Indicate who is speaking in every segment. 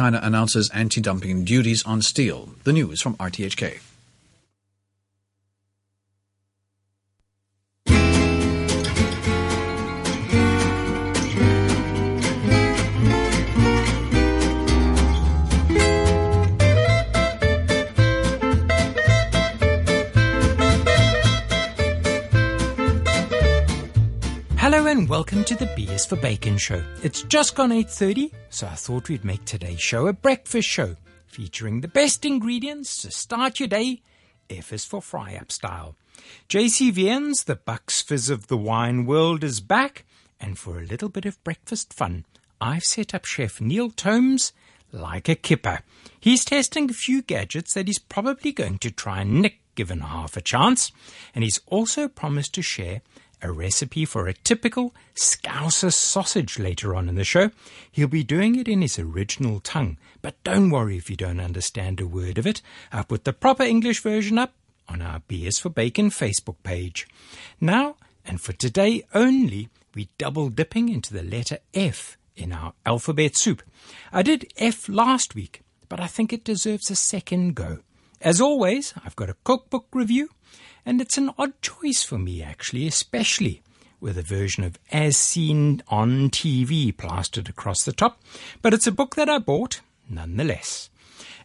Speaker 1: China announces anti dumping duties on steel. The news from RTHK.
Speaker 2: Welcome to the B is for Bacon show. It's just gone 8:30, so I thought we'd make today's show a breakfast show featuring the best ingredients to start your day, F is for fry up style. JC Viens, the Bucks Fizz of the wine world is back, and for a little bit of breakfast fun, I've set up chef Neil Tomes like a kipper. He's testing a few gadgets that he's probably going to try and nick given half a chance, and he's also promised to share a recipe for a typical Scouser sausage later on in the show. He'll be doing it in his original tongue, but don't worry if you don't understand a word of it. I'll put the proper English version up on our B is for Bacon Facebook page. Now, and for today only, we double dipping into the letter F in our alphabet soup. I did F last week, but I think it deserves a second go. As always, I've got a cookbook review and it's an odd choice for me, actually, especially with a version of As Seen on TV plastered across the top. But it's a book that I bought, nonetheless.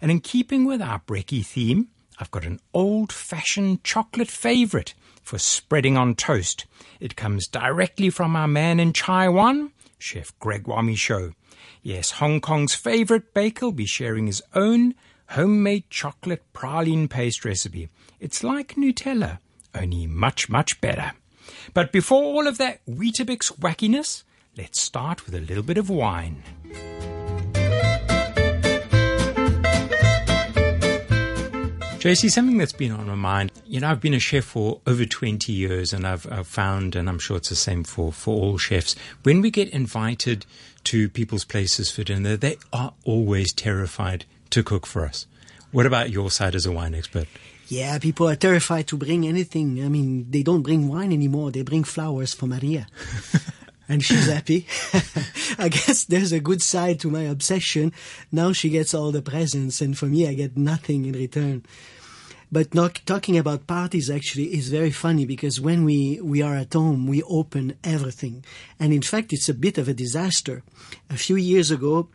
Speaker 2: And in keeping with our brekkie theme, I've got an old fashioned chocolate favorite for spreading on toast. It comes directly from our man in Taiwan, Chef Gregoire Michaud. Yes, Hong Kong's favorite baker will be sharing his own homemade chocolate praline paste recipe. It's like Nutella, only much, much better. But before all of that Weetabix wackiness, let's start with a little bit of wine. JC, something that's been on my mind, you know, I've been a chef for over 20 years and I've, I've, found, and I'm sure it's the same for, for all chefs, when we get invited to people's places for dinner, they are always terrified to cook for us. What about your side as a wine expert?
Speaker 3: Yeah, people are terrified to bring anything. I mean, they don't bring wine anymore. They bring flowers for Maria. and she's happy. I guess there's a good side to my obsession. Now she gets all the presents and for me I get nothing in return. But not talking about parties actually is very funny because when we, we are at home, we open everything. And in fact, it's a bit of a disaster. A few years ago,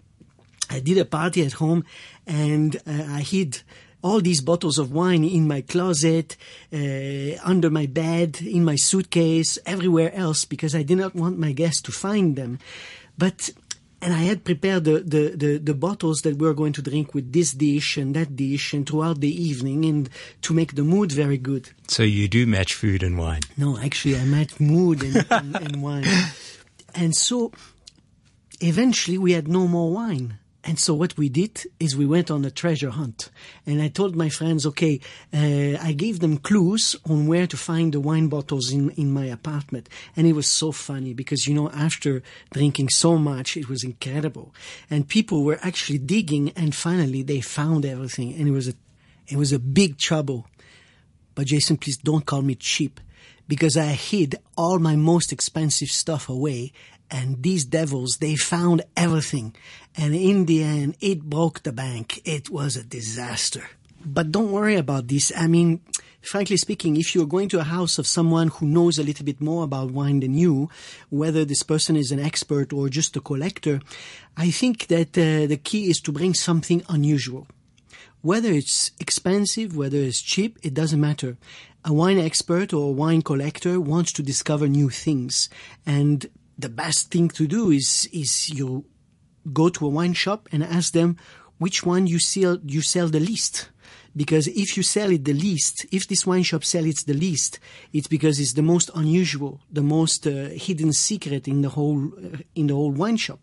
Speaker 3: I did a party at home and uh, I hid all these bottles of wine in my closet, uh, under my bed, in my suitcase, everywhere else because I did not want my guests to find them. But and I had prepared the, the, the, the, bottles that we were going to drink with this dish and that dish and throughout the evening and to make the mood very good.
Speaker 2: So you do match food and wine?
Speaker 3: No, actually I match mood and, and, and wine. And so eventually we had no more wine. And so what we did is we went on a treasure hunt. And I told my friends, okay, uh, I gave them clues on where to find the wine bottles in, in my apartment. And it was so funny because, you know, after drinking so much, it was incredible. And people were actually digging and finally they found everything. And it was a, it was a big trouble. But Jason, please don't call me cheap because I hid all my most expensive stuff away and these devils, they found everything. And in the end, it broke the bank. It was a disaster. But don't worry about this. I mean, frankly speaking, if you're going to a house of someone who knows a little bit more about wine than you, whether this person is an expert or just a collector, I think that uh, the key is to bring something unusual. Whether it's expensive, whether it's cheap, it doesn't matter. A wine expert or a wine collector wants to discover new things. And the best thing to do is is you go to a wine shop and ask them which one you sell you sell the least. Because if you sell it the least if this wine shop sells it the least it's because it's the most unusual the most uh, hidden secret in the whole uh, in the whole wine shop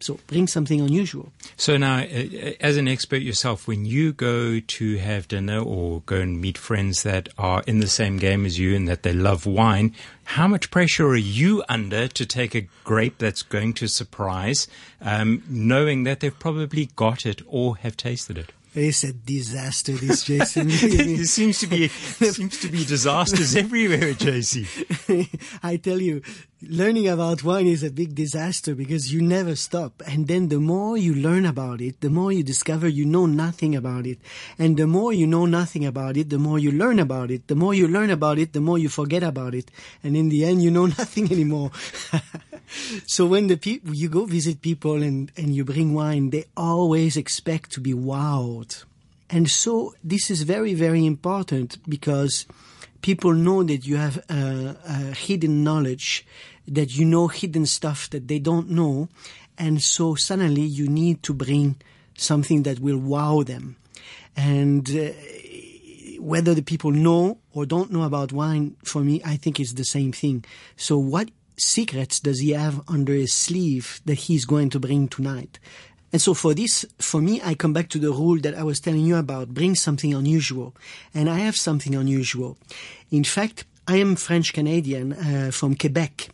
Speaker 3: so bring something unusual.
Speaker 2: So now, uh, as an expert yourself, when you go to have dinner or go and meet friends that are in the same game as you and that they love wine, how much pressure are you under to take a grape that's going to surprise, um, knowing that they've probably got it or have tasted it?
Speaker 3: It's a disaster, this Jason.
Speaker 2: there seems to be seems to be disasters everywhere, JC.
Speaker 3: I tell you, learning about wine is a big disaster because you never stop. And then the more you learn about it, the more you discover you know nothing about it. And the more you know nothing about it, the more you learn about it. The more you learn about it, the more you forget about it. And in the end, you know nothing anymore. so when the people, you go visit people and, and you bring wine, they always expect to be wowed. And so this is very, very important because people know that you have a, a hidden knowledge, that you know hidden stuff that they don't know. And so suddenly you need to bring something that will wow them. And uh, whether the people know or don't know about wine, for me, I think it's the same thing. So what secrets does he have under his sleeve that he's going to bring tonight? And so for this, for me, I come back to the rule that I was telling you about, bring something unusual. And I have something unusual. In fact, I am French Canadian uh, from Quebec.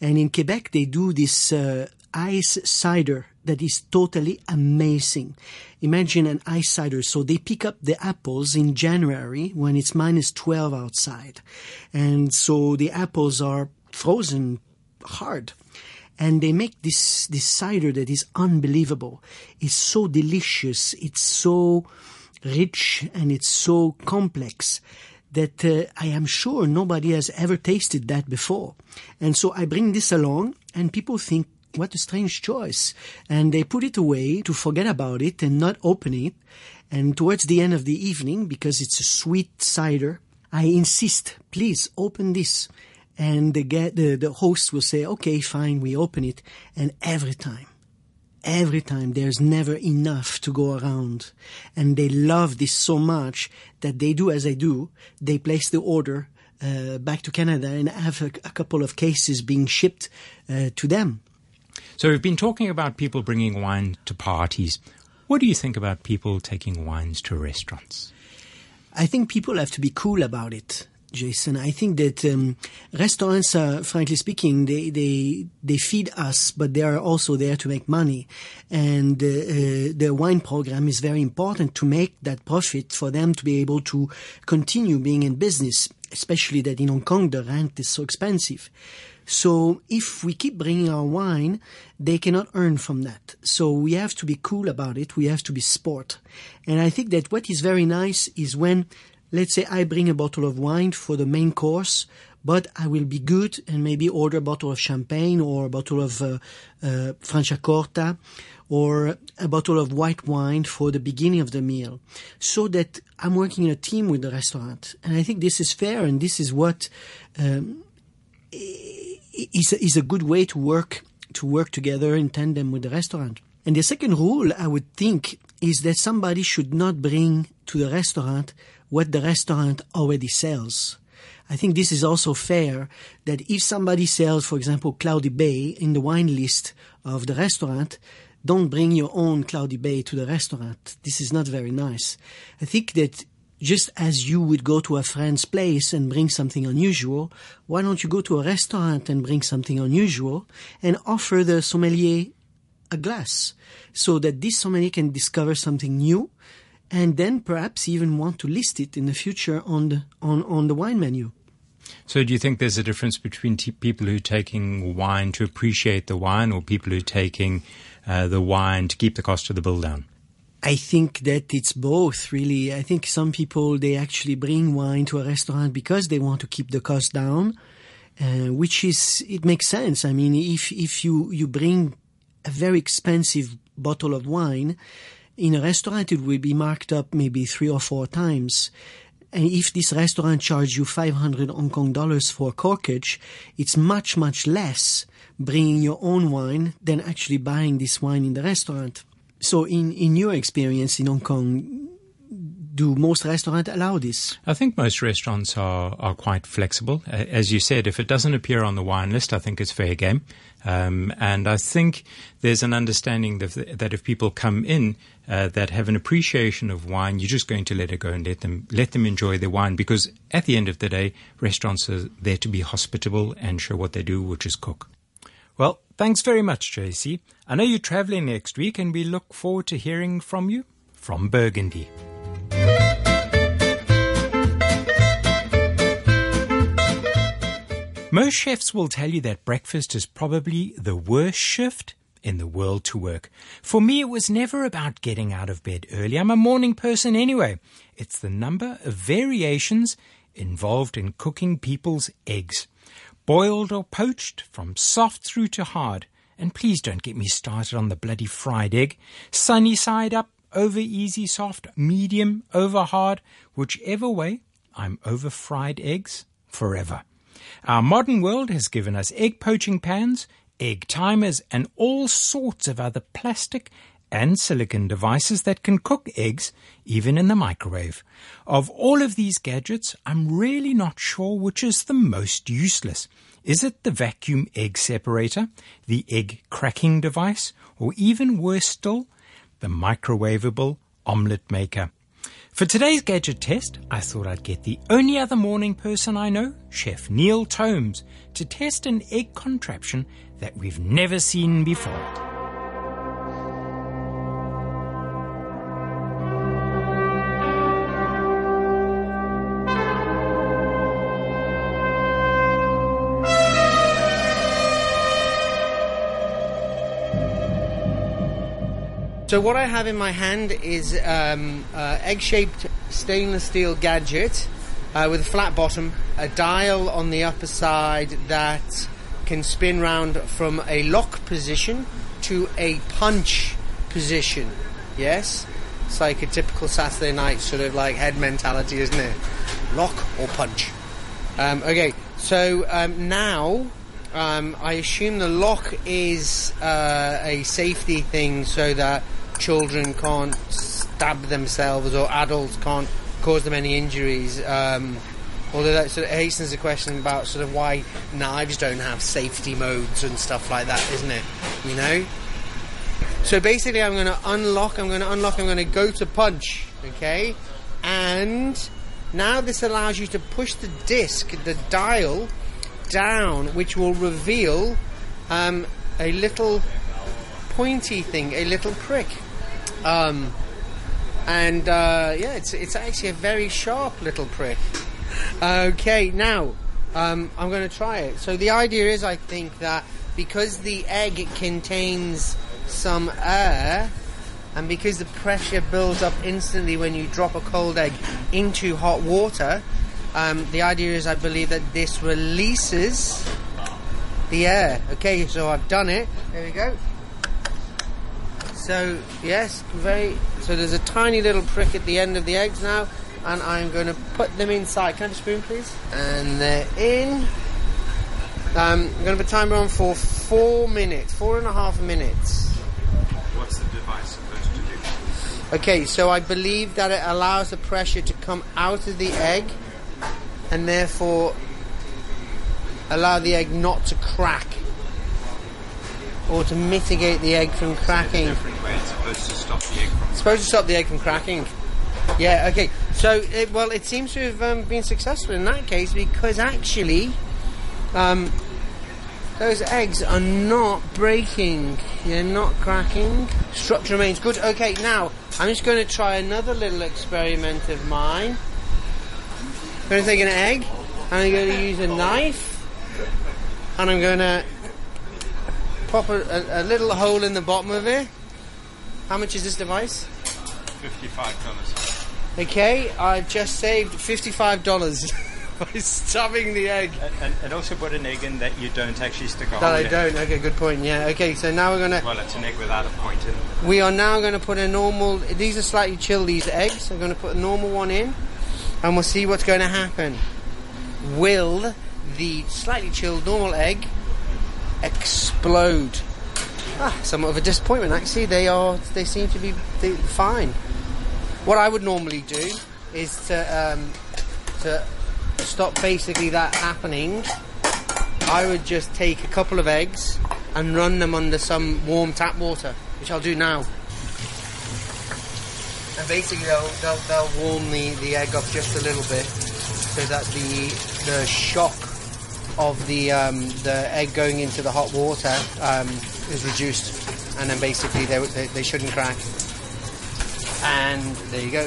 Speaker 3: And in Quebec, they do this uh, ice cider that is totally amazing. Imagine an ice cider. So they pick up the apples in January when it's minus 12 outside. And so the apples are frozen hard and they make this this cider that is unbelievable. It's so delicious. It's so rich and it's so complex that uh, I am sure nobody has ever tasted that before. And so I bring this along, and people think, what a strange choice. And they put it away to forget about it and not open it. And towards the end of the evening, because it's a sweet cider, I insist, please open this and the, the, the host will say, okay, fine, we open it. And every time, every time there's never enough to go around. And they love this so much that they do as I do. They place the order uh, back to Canada and have a, a couple of cases being shipped uh, to them.
Speaker 2: So we've been talking about people bringing wine to parties. What do you think about people taking wines to restaurants?
Speaker 3: I think people have to be cool about it. Jason. I think that um, restaurants, uh, frankly speaking, they, they they feed us, but they are also there to make money. And uh, uh, the wine program is very important to make that profit for them to be able to continue being in business. Especially that in Hong Kong the rent is so expensive. So if we keep bringing our wine, they cannot earn from that. So we have to be cool about it. We have to be sport. And I think that what is very nice is when let's say I bring a bottle of wine for the main course, but I will be good and maybe order a bottle of champagne or a bottle of uh, uh, Franciacorta or a bottle of white wine for the beginning of the meal so that I'm working in a team with the restaurant. And I think this is fair and this is what um, is, a, is a good way to work to work together in tandem with the restaurant. And the second rule I would think is that somebody should not bring to the restaurant what the restaurant already sells. I think this is also fair that if somebody sells, for example, Cloudy Bay in the wine list of the restaurant, don't bring your own Cloudy Bay to the restaurant. This is not very nice. I think that just as you would go to a friend's place and bring something unusual, why don't you go to a restaurant and bring something unusual and offer the sommelier a glass so that this sommelier can discover something new and then perhaps even want to list it in the future on the on, on the wine menu.
Speaker 2: So, do you think there's a difference between t- people who are taking wine to appreciate the wine, or people who are taking uh, the wine to keep the cost of the bill down?
Speaker 3: I think that it's both, really. I think some people they actually bring wine to a restaurant because they want to keep the cost down, uh, which is it makes sense. I mean, if if you you bring a very expensive bottle of wine in a restaurant, it will be marked up maybe three or four times. And if this restaurant charges you 500 Hong Kong dollars for corkage, it's much, much less bringing your own wine than actually buying this wine in the restaurant. So in, in your experience in Hong Kong, do most restaurants allow this?
Speaker 2: I think most restaurants are, are quite flexible. As you said, if it doesn't appear on the wine list, I think it's fair game. Um, and I think there's an understanding that, that if people come in uh, that have an appreciation of wine, you're just going to let it go and let them let them enjoy their wine because at the end of the day, restaurants are there to be hospitable and show what they do, which is cook. Well, thanks very much, JC. I know you're traveling next week, and we look forward to hearing from you from Burgundy. Most chefs will tell you that breakfast is probably the worst shift in the world to work. For me, it was never about getting out of bed early. I'm a morning person anyway. It's the number of variations involved in cooking people's eggs. Boiled or poached, from soft through to hard. And please don't get me started on the bloody fried egg. Sunny side up, over easy soft, medium, over hard. Whichever way, I'm over fried eggs forever. Our modern world has given us egg poaching pans, egg timers, and all sorts of other plastic and silicon devices that can cook eggs even in the microwave. Of all of these gadgets, I'm really not sure which is the most useless. Is it the vacuum egg separator, the egg cracking device, or even worse still, the microwavable omelette maker? For today's gadget test, I thought I'd get the only other morning person I know, Chef Neil Tomes, to test an egg contraption that we've never seen before.
Speaker 4: So what I have in my hand is um, uh, egg-shaped stainless steel gadget uh, with a flat bottom, a dial on the upper side that can spin round from a lock position to a punch position. Yes, it's like a typical Saturday night sort of like head mentality, isn't it? Lock or punch. Um, okay, so um, now um, I assume the lock is uh, a safety thing so that children can't stab themselves or adults can't cause them any injuries. Um, although that sort of hastens the question about sort of why knives don't have safety modes and stuff like that, isn't it? You know. So basically, I'm going to unlock. I'm going to unlock. I'm going to go to punch. Okay, and now this allows you to push the disc, the dial, down, which will reveal um, a little pointy thing, a little prick. Um, and uh, yeah, it's it's actually a very sharp little prick. Okay, now um, I'm going to try it. So the idea is, I think that because the egg contains some air, and because the pressure builds up instantly when you drop a cold egg into hot water, um, the idea is, I believe that this releases the air. Okay, so I've done it. There we go. So yes, very. So there's a tiny little prick at the end of the eggs now, and I'm going to put them inside. Can I have a spoon, please? And they're in. Um, I'm going to put timer on for four minutes, four and a half minutes.
Speaker 5: What's the device supposed to do?
Speaker 4: Okay, so I believe that it allows the pressure to come out of the egg, and therefore allow the egg not to crack or to mitigate the egg from cracking.
Speaker 5: Different way. It's supposed to stop the egg from.
Speaker 4: Supposed to stop the egg from cracking. Yeah. Okay. So, it, well, it seems to have um, been successful in that case because actually, um, those eggs are not breaking. They're not cracking. Structure remains good. Okay. Now, I'm just going to try another little experiment of mine. I'm going to take an egg, I'm going to use a knife, and I'm going to pop a, a, a little hole in the bottom of it. How much is this device?
Speaker 5: Fifty-five dollars.
Speaker 4: Okay, I've just saved fifty-five dollars by stuffing the egg.
Speaker 5: And, and also put an egg in that you don't actually stick a hole
Speaker 4: That I
Speaker 5: in.
Speaker 4: don't. Okay, good point. Yeah. Okay, so now we're gonna.
Speaker 5: Well, it's an egg without a point in it.
Speaker 4: We are now going to put a normal. These are slightly chilled. These eggs. I'm going to put a normal one in, and we'll see what's going to happen. Will the slightly chilled normal egg explode? Ah, somewhat of a disappointment. Actually, they are. They seem to be they, fine. What I would normally do is to um, to stop basically that happening. I would just take a couple of eggs and run them under some warm tap water, which I'll do now. And basically, they'll, they'll, they'll warm the, the egg up just a little bit so that the the shock of the um, the egg going into the hot water um, is reduced, and then basically they, they, they shouldn't crack. And there you go.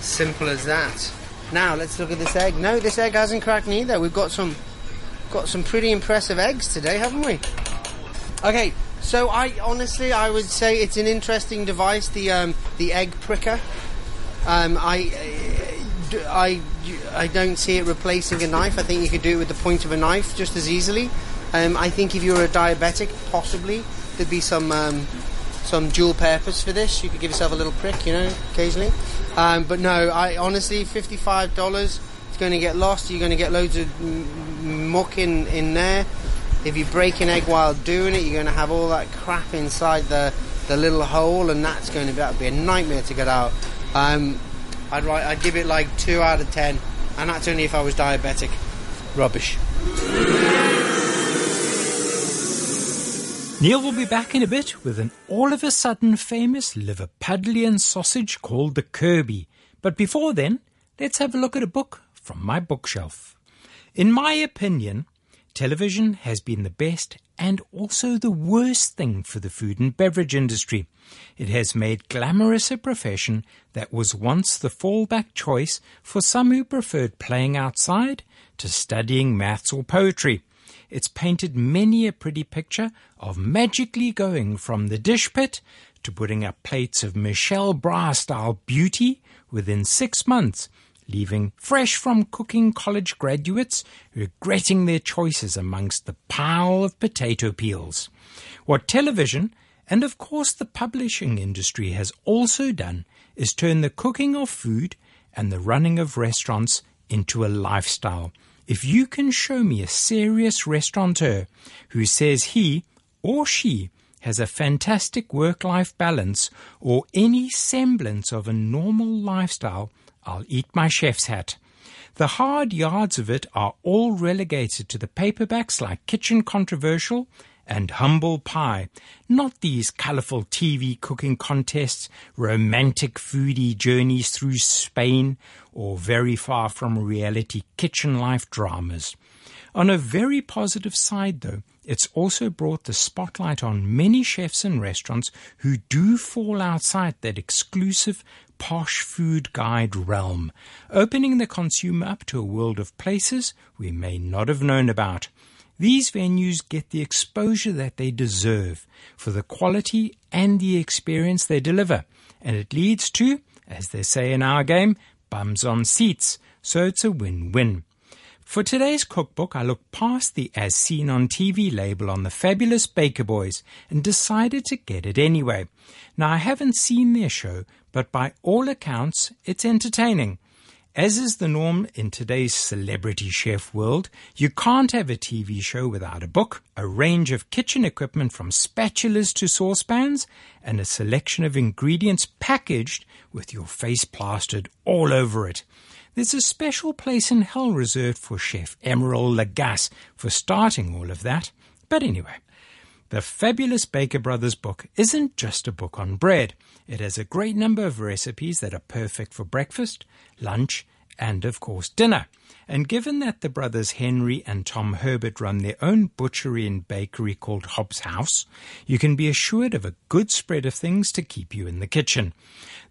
Speaker 4: Simple as that. Now let's look at this egg. No, this egg hasn't cracked neither. We've got some got some pretty impressive eggs today, haven't we? Okay, so I honestly I would say it's an interesting device, the um, the egg pricker. Um, I, I, I don't see it replacing a knife. I think you could do it with the point of a knife just as easily. Um, I think if you're a diabetic, possibly there'd be some um, some dual purpose for this. You could give yourself a little prick, you know, occasionally. Um, but no, I honestly, fifty-five dollars. It's going to get lost. You're going to get loads of muck in in there. If you break an egg while doing it, you're going to have all that crap inside the the little hole, and that's going to be, be a nightmare to get out. Um, I'd write, I'd give it like two out of ten, and that's only if I was diabetic. Rubbish.
Speaker 2: Neil will be back in a bit with an all of a sudden famous Liverpudlian sausage called the Kirby. But before then, let's have a look at a book from my bookshelf. In my opinion, television has been the best and also the worst thing for the food and beverage industry. It has made glamorous a profession that was once the fallback choice for some who preferred playing outside to studying maths or poetry. It's painted many a pretty picture of magically going from the dish pit to putting up plates of Michel Bras style beauty within six months, leaving fresh from cooking college graduates regretting their choices amongst the pile of potato peels. What television and of course the publishing industry has also done is turn the cooking of food and the running of restaurants into a lifestyle if you can show me a serious restaurateur who says he or she has a fantastic work life balance or any semblance of a normal lifestyle, I'll eat my chef's hat. The hard yards of it are all relegated to the paperbacks like Kitchen Confidential and Humble Pie, not these colourful TV cooking contests, romantic foodie journeys through Spain, or very far from reality kitchen life dramas. On a very positive side, though, it's also brought the spotlight on many chefs and restaurants who do fall outside that exclusive posh food guide realm, opening the consumer up to a world of places we may not have known about. These venues get the exposure that they deserve for the quality and the experience they deliver, and it leads to, as they say in our game, bums on seats, so it's a win-win. For today's cookbook, I looked past the as seen on TV label on the fabulous Baker Boys and decided to get it anyway. Now, I haven't seen their show, but by all accounts, it's entertaining. As is the norm in today's celebrity chef world, you can't have a TV show without a book, a range of kitchen equipment from spatulas to saucepans, and a selection of ingredients packaged with your face plastered all over it. There's a special place in hell reserved for Chef Emeril Lagasse for starting all of that. But anyway, the fabulous Baker Brothers book isn't just a book on bread. It has a great number of recipes that are perfect for breakfast, lunch, and of course dinner. And given that the brothers Henry and Tom Herbert run their own butchery and bakery called Hobbs House, you can be assured of a good spread of things to keep you in the kitchen.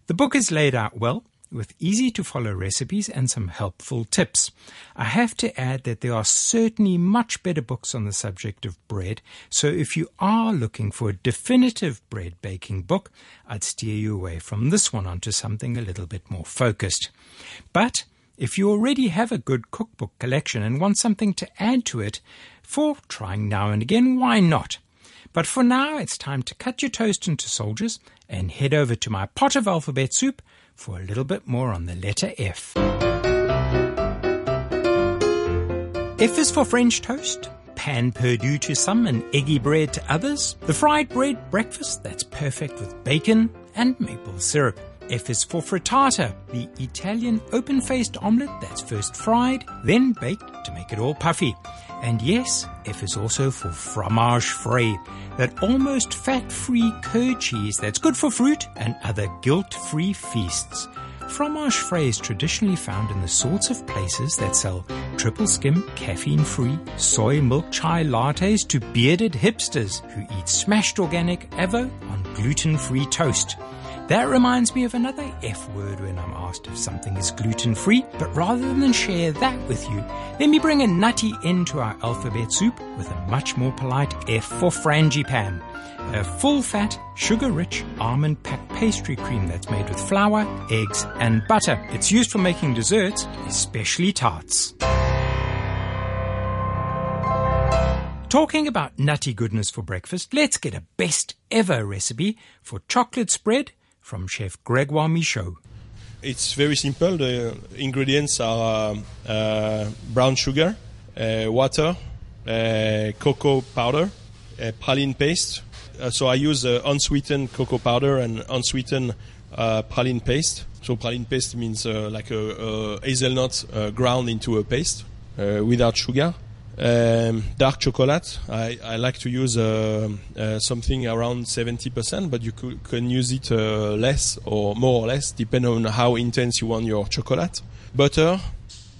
Speaker 2: The book is laid out well, with easy to follow recipes and some helpful tips. I have to add that there are certainly much better books on the subject of bread, so if you are looking for a definitive bread baking book, I'd steer you away from this one onto something a little bit more focused. But if you already have a good cookbook collection and want something to add to it for trying now and again, why not? But for now, it's time to cut your toast into soldiers and head over to my pot of alphabet soup for a little bit more on the letter F. F is for French toast, pain perdu to some and eggy bread to others, the fried bread breakfast that's perfect with bacon and maple syrup. F is for frittata, the Italian open-faced omelette that's first fried, then baked to make it all puffy. And yes, F is also for fromage frais, that almost fat-free curd cheese that's good for fruit and other guilt-free feasts. Fromage frais is traditionally found in the sorts of places that sell triple skim, caffeine free, soy milk chai lattes to bearded hipsters who eat smashed organic Avo on gluten free toast. That reminds me of another F word when I'm asked if something is gluten free, but rather than share that with you, let me bring a nutty end to our alphabet soup with a much more polite F for frangipane, A full fat, sugar rich almond packed pastry cream that's made with flour, eggs, and butter. It's used for making desserts, especially tarts. Talking about nutty goodness for breakfast, let's get a best ever recipe for chocolate spread from Chef Gregoire Michaud.
Speaker 6: It's very simple. The ingredients are um, uh, brown sugar, uh, water, uh, cocoa powder, uh, praline paste. Uh, so I use uh, unsweetened cocoa powder and unsweetened uh, praline paste. So praline paste means uh, like a, a hazelnut uh, ground into a paste uh, without sugar. Um, dark chocolate. I, I like to use uh, uh, something around 70%, but you could, can use it uh, less or more or less, depending on how intense you want your chocolate. Butter,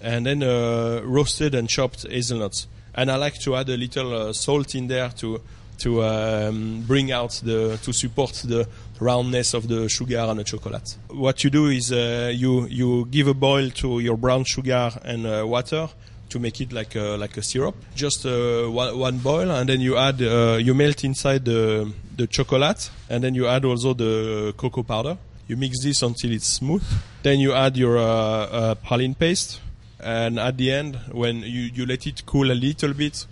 Speaker 6: and then uh, roasted and chopped hazelnuts. And I like to add a little uh, salt in there to to um, bring out the to support the roundness of the sugar and the chocolate. What you do is uh, you you give a boil to your brown sugar and water to make it like a, like a syrup. Just uh, one, one boil, and then you add uh, you melt inside the the chocolate, and then you add also the cocoa powder. You mix this until it's smooth. Then you add your uh, uh, praline paste, and at the end, when you, you let it cool a little bit,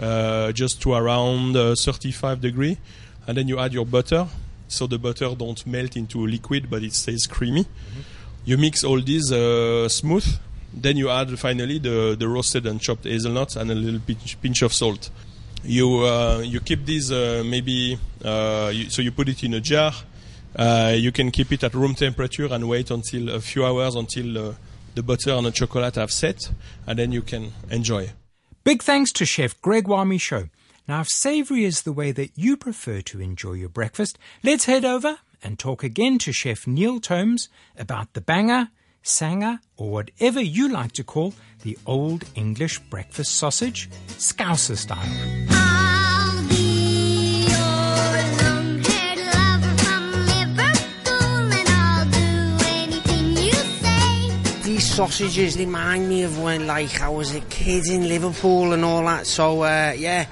Speaker 6: uh, just to around uh, 35 degree, and then you add your butter, so the butter don't melt into liquid, but it stays creamy. You mix all these uh, smooth. Then you add finally the, the roasted and chopped hazelnuts and a little pinch, pinch of salt. You uh, you keep these uh, maybe uh, you, so you put it in a jar. Uh, you can keep it at room temperature and wait until a few hours until uh, the butter and the chocolate have set, and then you can enjoy.
Speaker 2: Big thanks to Chef Gregoire Michaud. Now, if savory is the way that you prefer to enjoy your breakfast, let's head over and talk again to Chef Neil Tomes about the banger, sanger, or whatever you like to call the Old English breakfast sausage, Scouser style.
Speaker 7: I'll be your long-haired lover from Liverpool, and I'll do anything you say.
Speaker 4: These sausages remind me of when, like, I was a kid in Liverpool and all that. So, uh, yeah.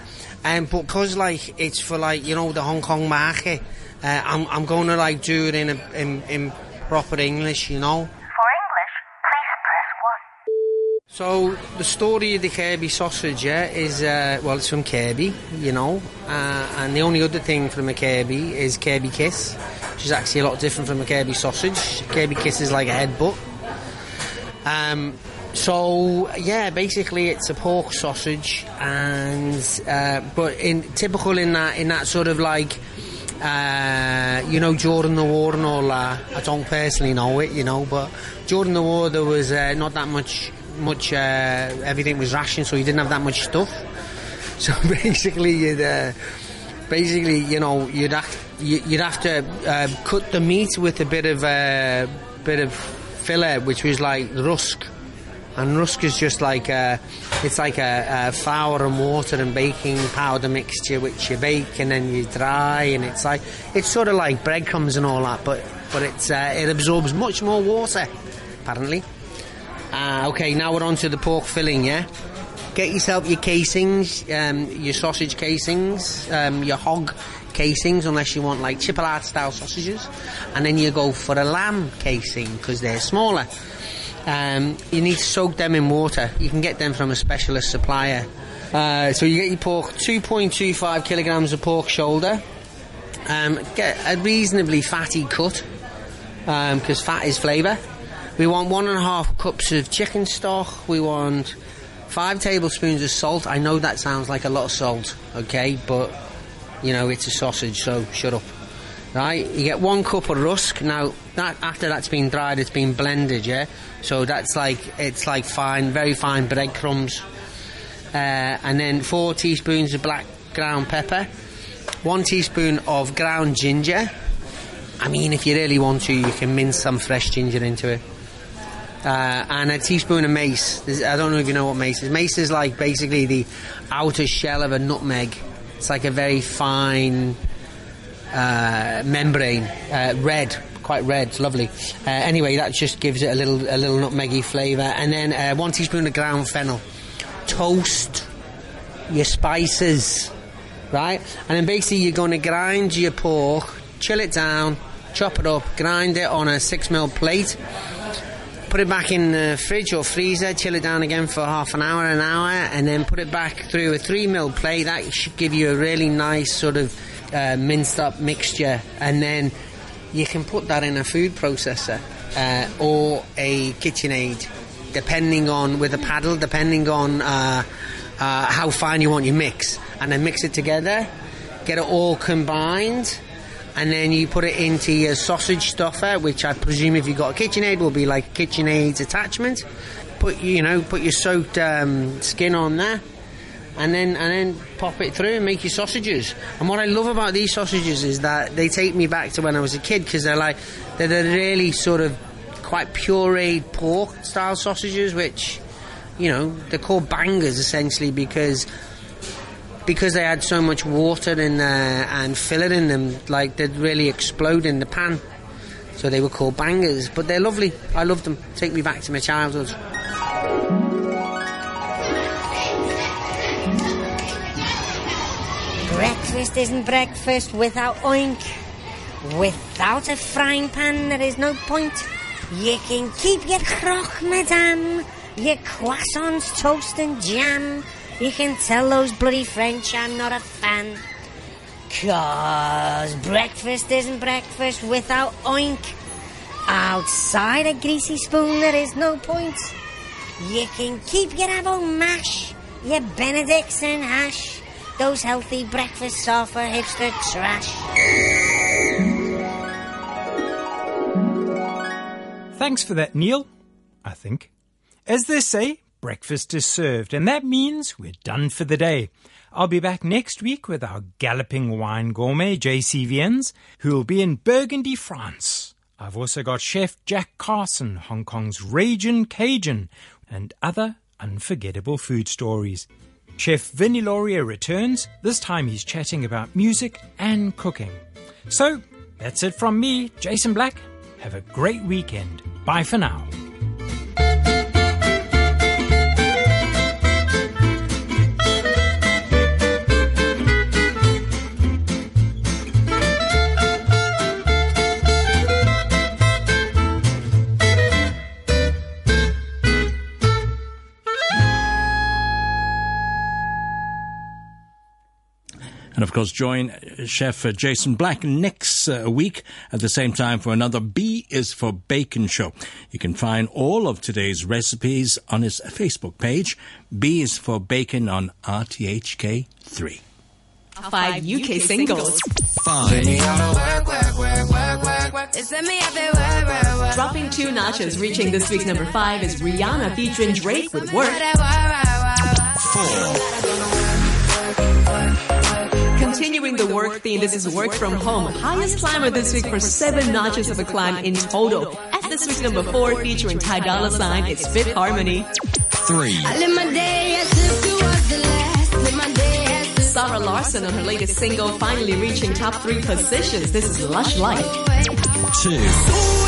Speaker 4: Um, but because, like, it's for, like, you know, the Hong Kong market, uh, I'm, I'm going to, like, do it in, a, in, in proper English, you know.
Speaker 8: For English, please press 1.
Speaker 4: So the story of the Kirby sausage, yeah, is uh, well, it's from Kirby, you know, uh, and the only other thing from a Kirby is Kirby Kiss, which is actually a lot different from a Kirby sausage. Kirby Kiss is like a headbutt. Um, so yeah, basically it's a pork sausage, and uh, but in typical in that in that sort of like. Uh, you know, during the war and all that. I don't personally know it, you know, but during the war there was uh, not that much, much. Uh, everything was rationed, so you didn't have that much stuff. So basically, you'd, uh, basically, you know, you'd have, you- you'd have to uh, cut the meat with a bit of uh, bit of filler, which was like rusk. And rusk is just like a, it's like a, a flour and water and baking powder mixture which you bake and then you dry and it's like it's sort of like breadcrumbs and all that, but but it's uh, it absorbs much more water apparently. Uh, okay, now we're on to the pork filling. Yeah, get yourself your casings, um, your sausage casings, um, your hog casings, unless you want like chipolata style sausages, and then you go for a lamb casing because they're smaller. Um, you need to soak them in water. You can get them from a specialist supplier. Uh, so you get your pork, 2.25 kilograms of pork shoulder. Um, get a reasonably fatty cut because fat is flavour. We want one and a half cups of chicken stock. We want five tablespoons of salt. I know that sounds like a lot of salt, okay, but you know it's a sausage, so shut up. Right, you get one cup of rusk. Now, that after that's been dried, it's been blended, yeah. So that's like it's like fine, very fine breadcrumbs. Uh, and then four teaspoons of black ground pepper, one teaspoon of ground ginger. I mean, if you really want to, you can mince some fresh ginger into it. Uh, and a teaspoon of mace. I don't know if you know what mace is. Mace is like basically the outer shell of a nutmeg. It's like a very fine uh, membrane, uh, red, quite red. It's lovely. Uh, anyway, that just gives it a little a little nutmeggy flavour. And then uh, one teaspoon of ground fennel. Toast your spices, right? And then basically you're going to grind your pork, chill it down, chop it up, grind it on a six mil plate. Put it back in the fridge or freezer, chill it down again for half an hour, an hour, and then put it back through a three mil plate. That should give you a really nice sort of uh, minced up mixture. And then you can put that in a food processor uh, or a KitchenAid, depending on with a paddle, depending on uh, uh, how fine you want your mix, and then mix it together, get it all combined, and then you put it into your sausage stuffer, which I presume if you've got a KitchenAid will be like KitchenAid's attachment. Put you know put your soaked um, skin on there, and then and then pop it through and make your sausages. And what I love about these sausages is that they take me back to when I was a kid because they're like they're the really sort of quite pureed pork style sausages, which you know they're called bangers essentially because because they had so much water in there uh, and fillet in them, like they'd really explode in the pan. So they were called bangers, but they're lovely. I love them. Take me back to my childhood.
Speaker 9: Breakfast isn't breakfast without oink. Without a frying pan, there is no point. You can keep your croque madame, your croissants, toast and jam. You can tell those bloody French I'm not a fan. Cause breakfast isn't breakfast without oink. Outside a greasy spoon, there is no point. You can keep your avo mash, your Benedicts and hash. Those healthy breakfasts are for hipster trash.
Speaker 2: Thanks for that, Neil. I think. As they say, breakfast is served, and that means we're done for the day. I'll be back next week with our galloping wine gourmet, JC Viens, who'll be in Burgundy, France. I've also got Chef Jack Carson, Hong Kong's Ragin' Cajun, and other unforgettable food stories. Chef Vinny Laurier returns. This time he's chatting about music and cooking. So, that's it from me, Jason Black. Have a great weekend. Bye for now.
Speaker 10: Of course, join uh, Chef uh, Jason Black next uh, week at the same time for another B is for Bacon show. You can find all of today's recipes on his Facebook page. B is for Bacon on RTHK3.
Speaker 11: Five UK singles. Dropping two notches, reaching this week's number five is Rihanna featuring Drake with Work. Continuing work theme, this is Work From Home. Highest climber this week for seven notches of a climb in total. At this week's number four, featuring Ty Dolla Sign, it's Fifth Harmony.
Speaker 10: Three.
Speaker 11: Zara Larsson on her latest single, finally reaching top three positions. This is Lush Life.
Speaker 10: Two.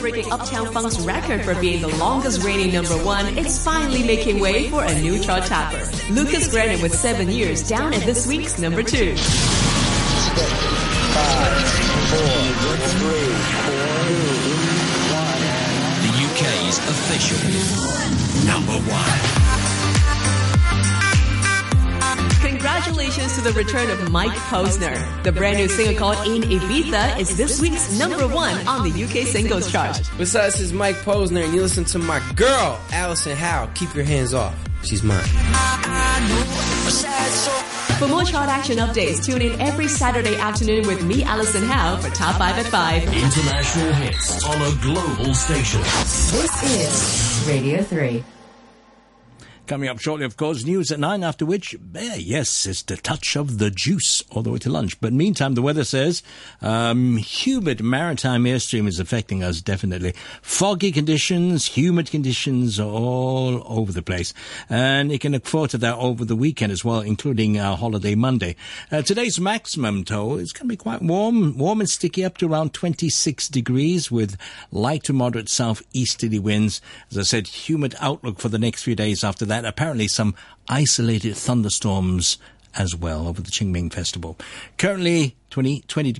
Speaker 11: Breaking Uptown Funk's record for being the longest reigning number one, it's finally making way for a new chart topper. Lukas Graham with seven years down at this week's number two.
Speaker 12: The UK's official number one.
Speaker 11: Congratulations to the return of Mike Posner. The brand new single called In Ibiza is this week's number one on the UK singles chart.
Speaker 13: What's up? This is Mike Posner, and you listen to my girl, Allison Howe. Keep your hands off. She's mine.
Speaker 11: For more chart action updates, tune in every Saturday afternoon with me, Allison Howe, for Top 5 at 5.
Speaker 12: International hits on a global station.
Speaker 14: This is Radio 3.
Speaker 10: Coming up shortly, of course, news at nine, after which, eh, yes, it's the touch of the juice all the way to lunch. But meantime, the weather says um, humid maritime airstream is affecting us definitely. Foggy conditions, humid conditions all over the place. And you can look forward to that over the weekend as well, including uh, holiday Monday. Uh, today's maximum, though, is going to be quite warm, warm and sticky up to around 26 degrees with light to moderate southeasterly winds. As I said, humid outlook for the next few days after that. Apparently some isolated thunderstorms as well over the Qingming Festival. Currently 20, 20 degrees.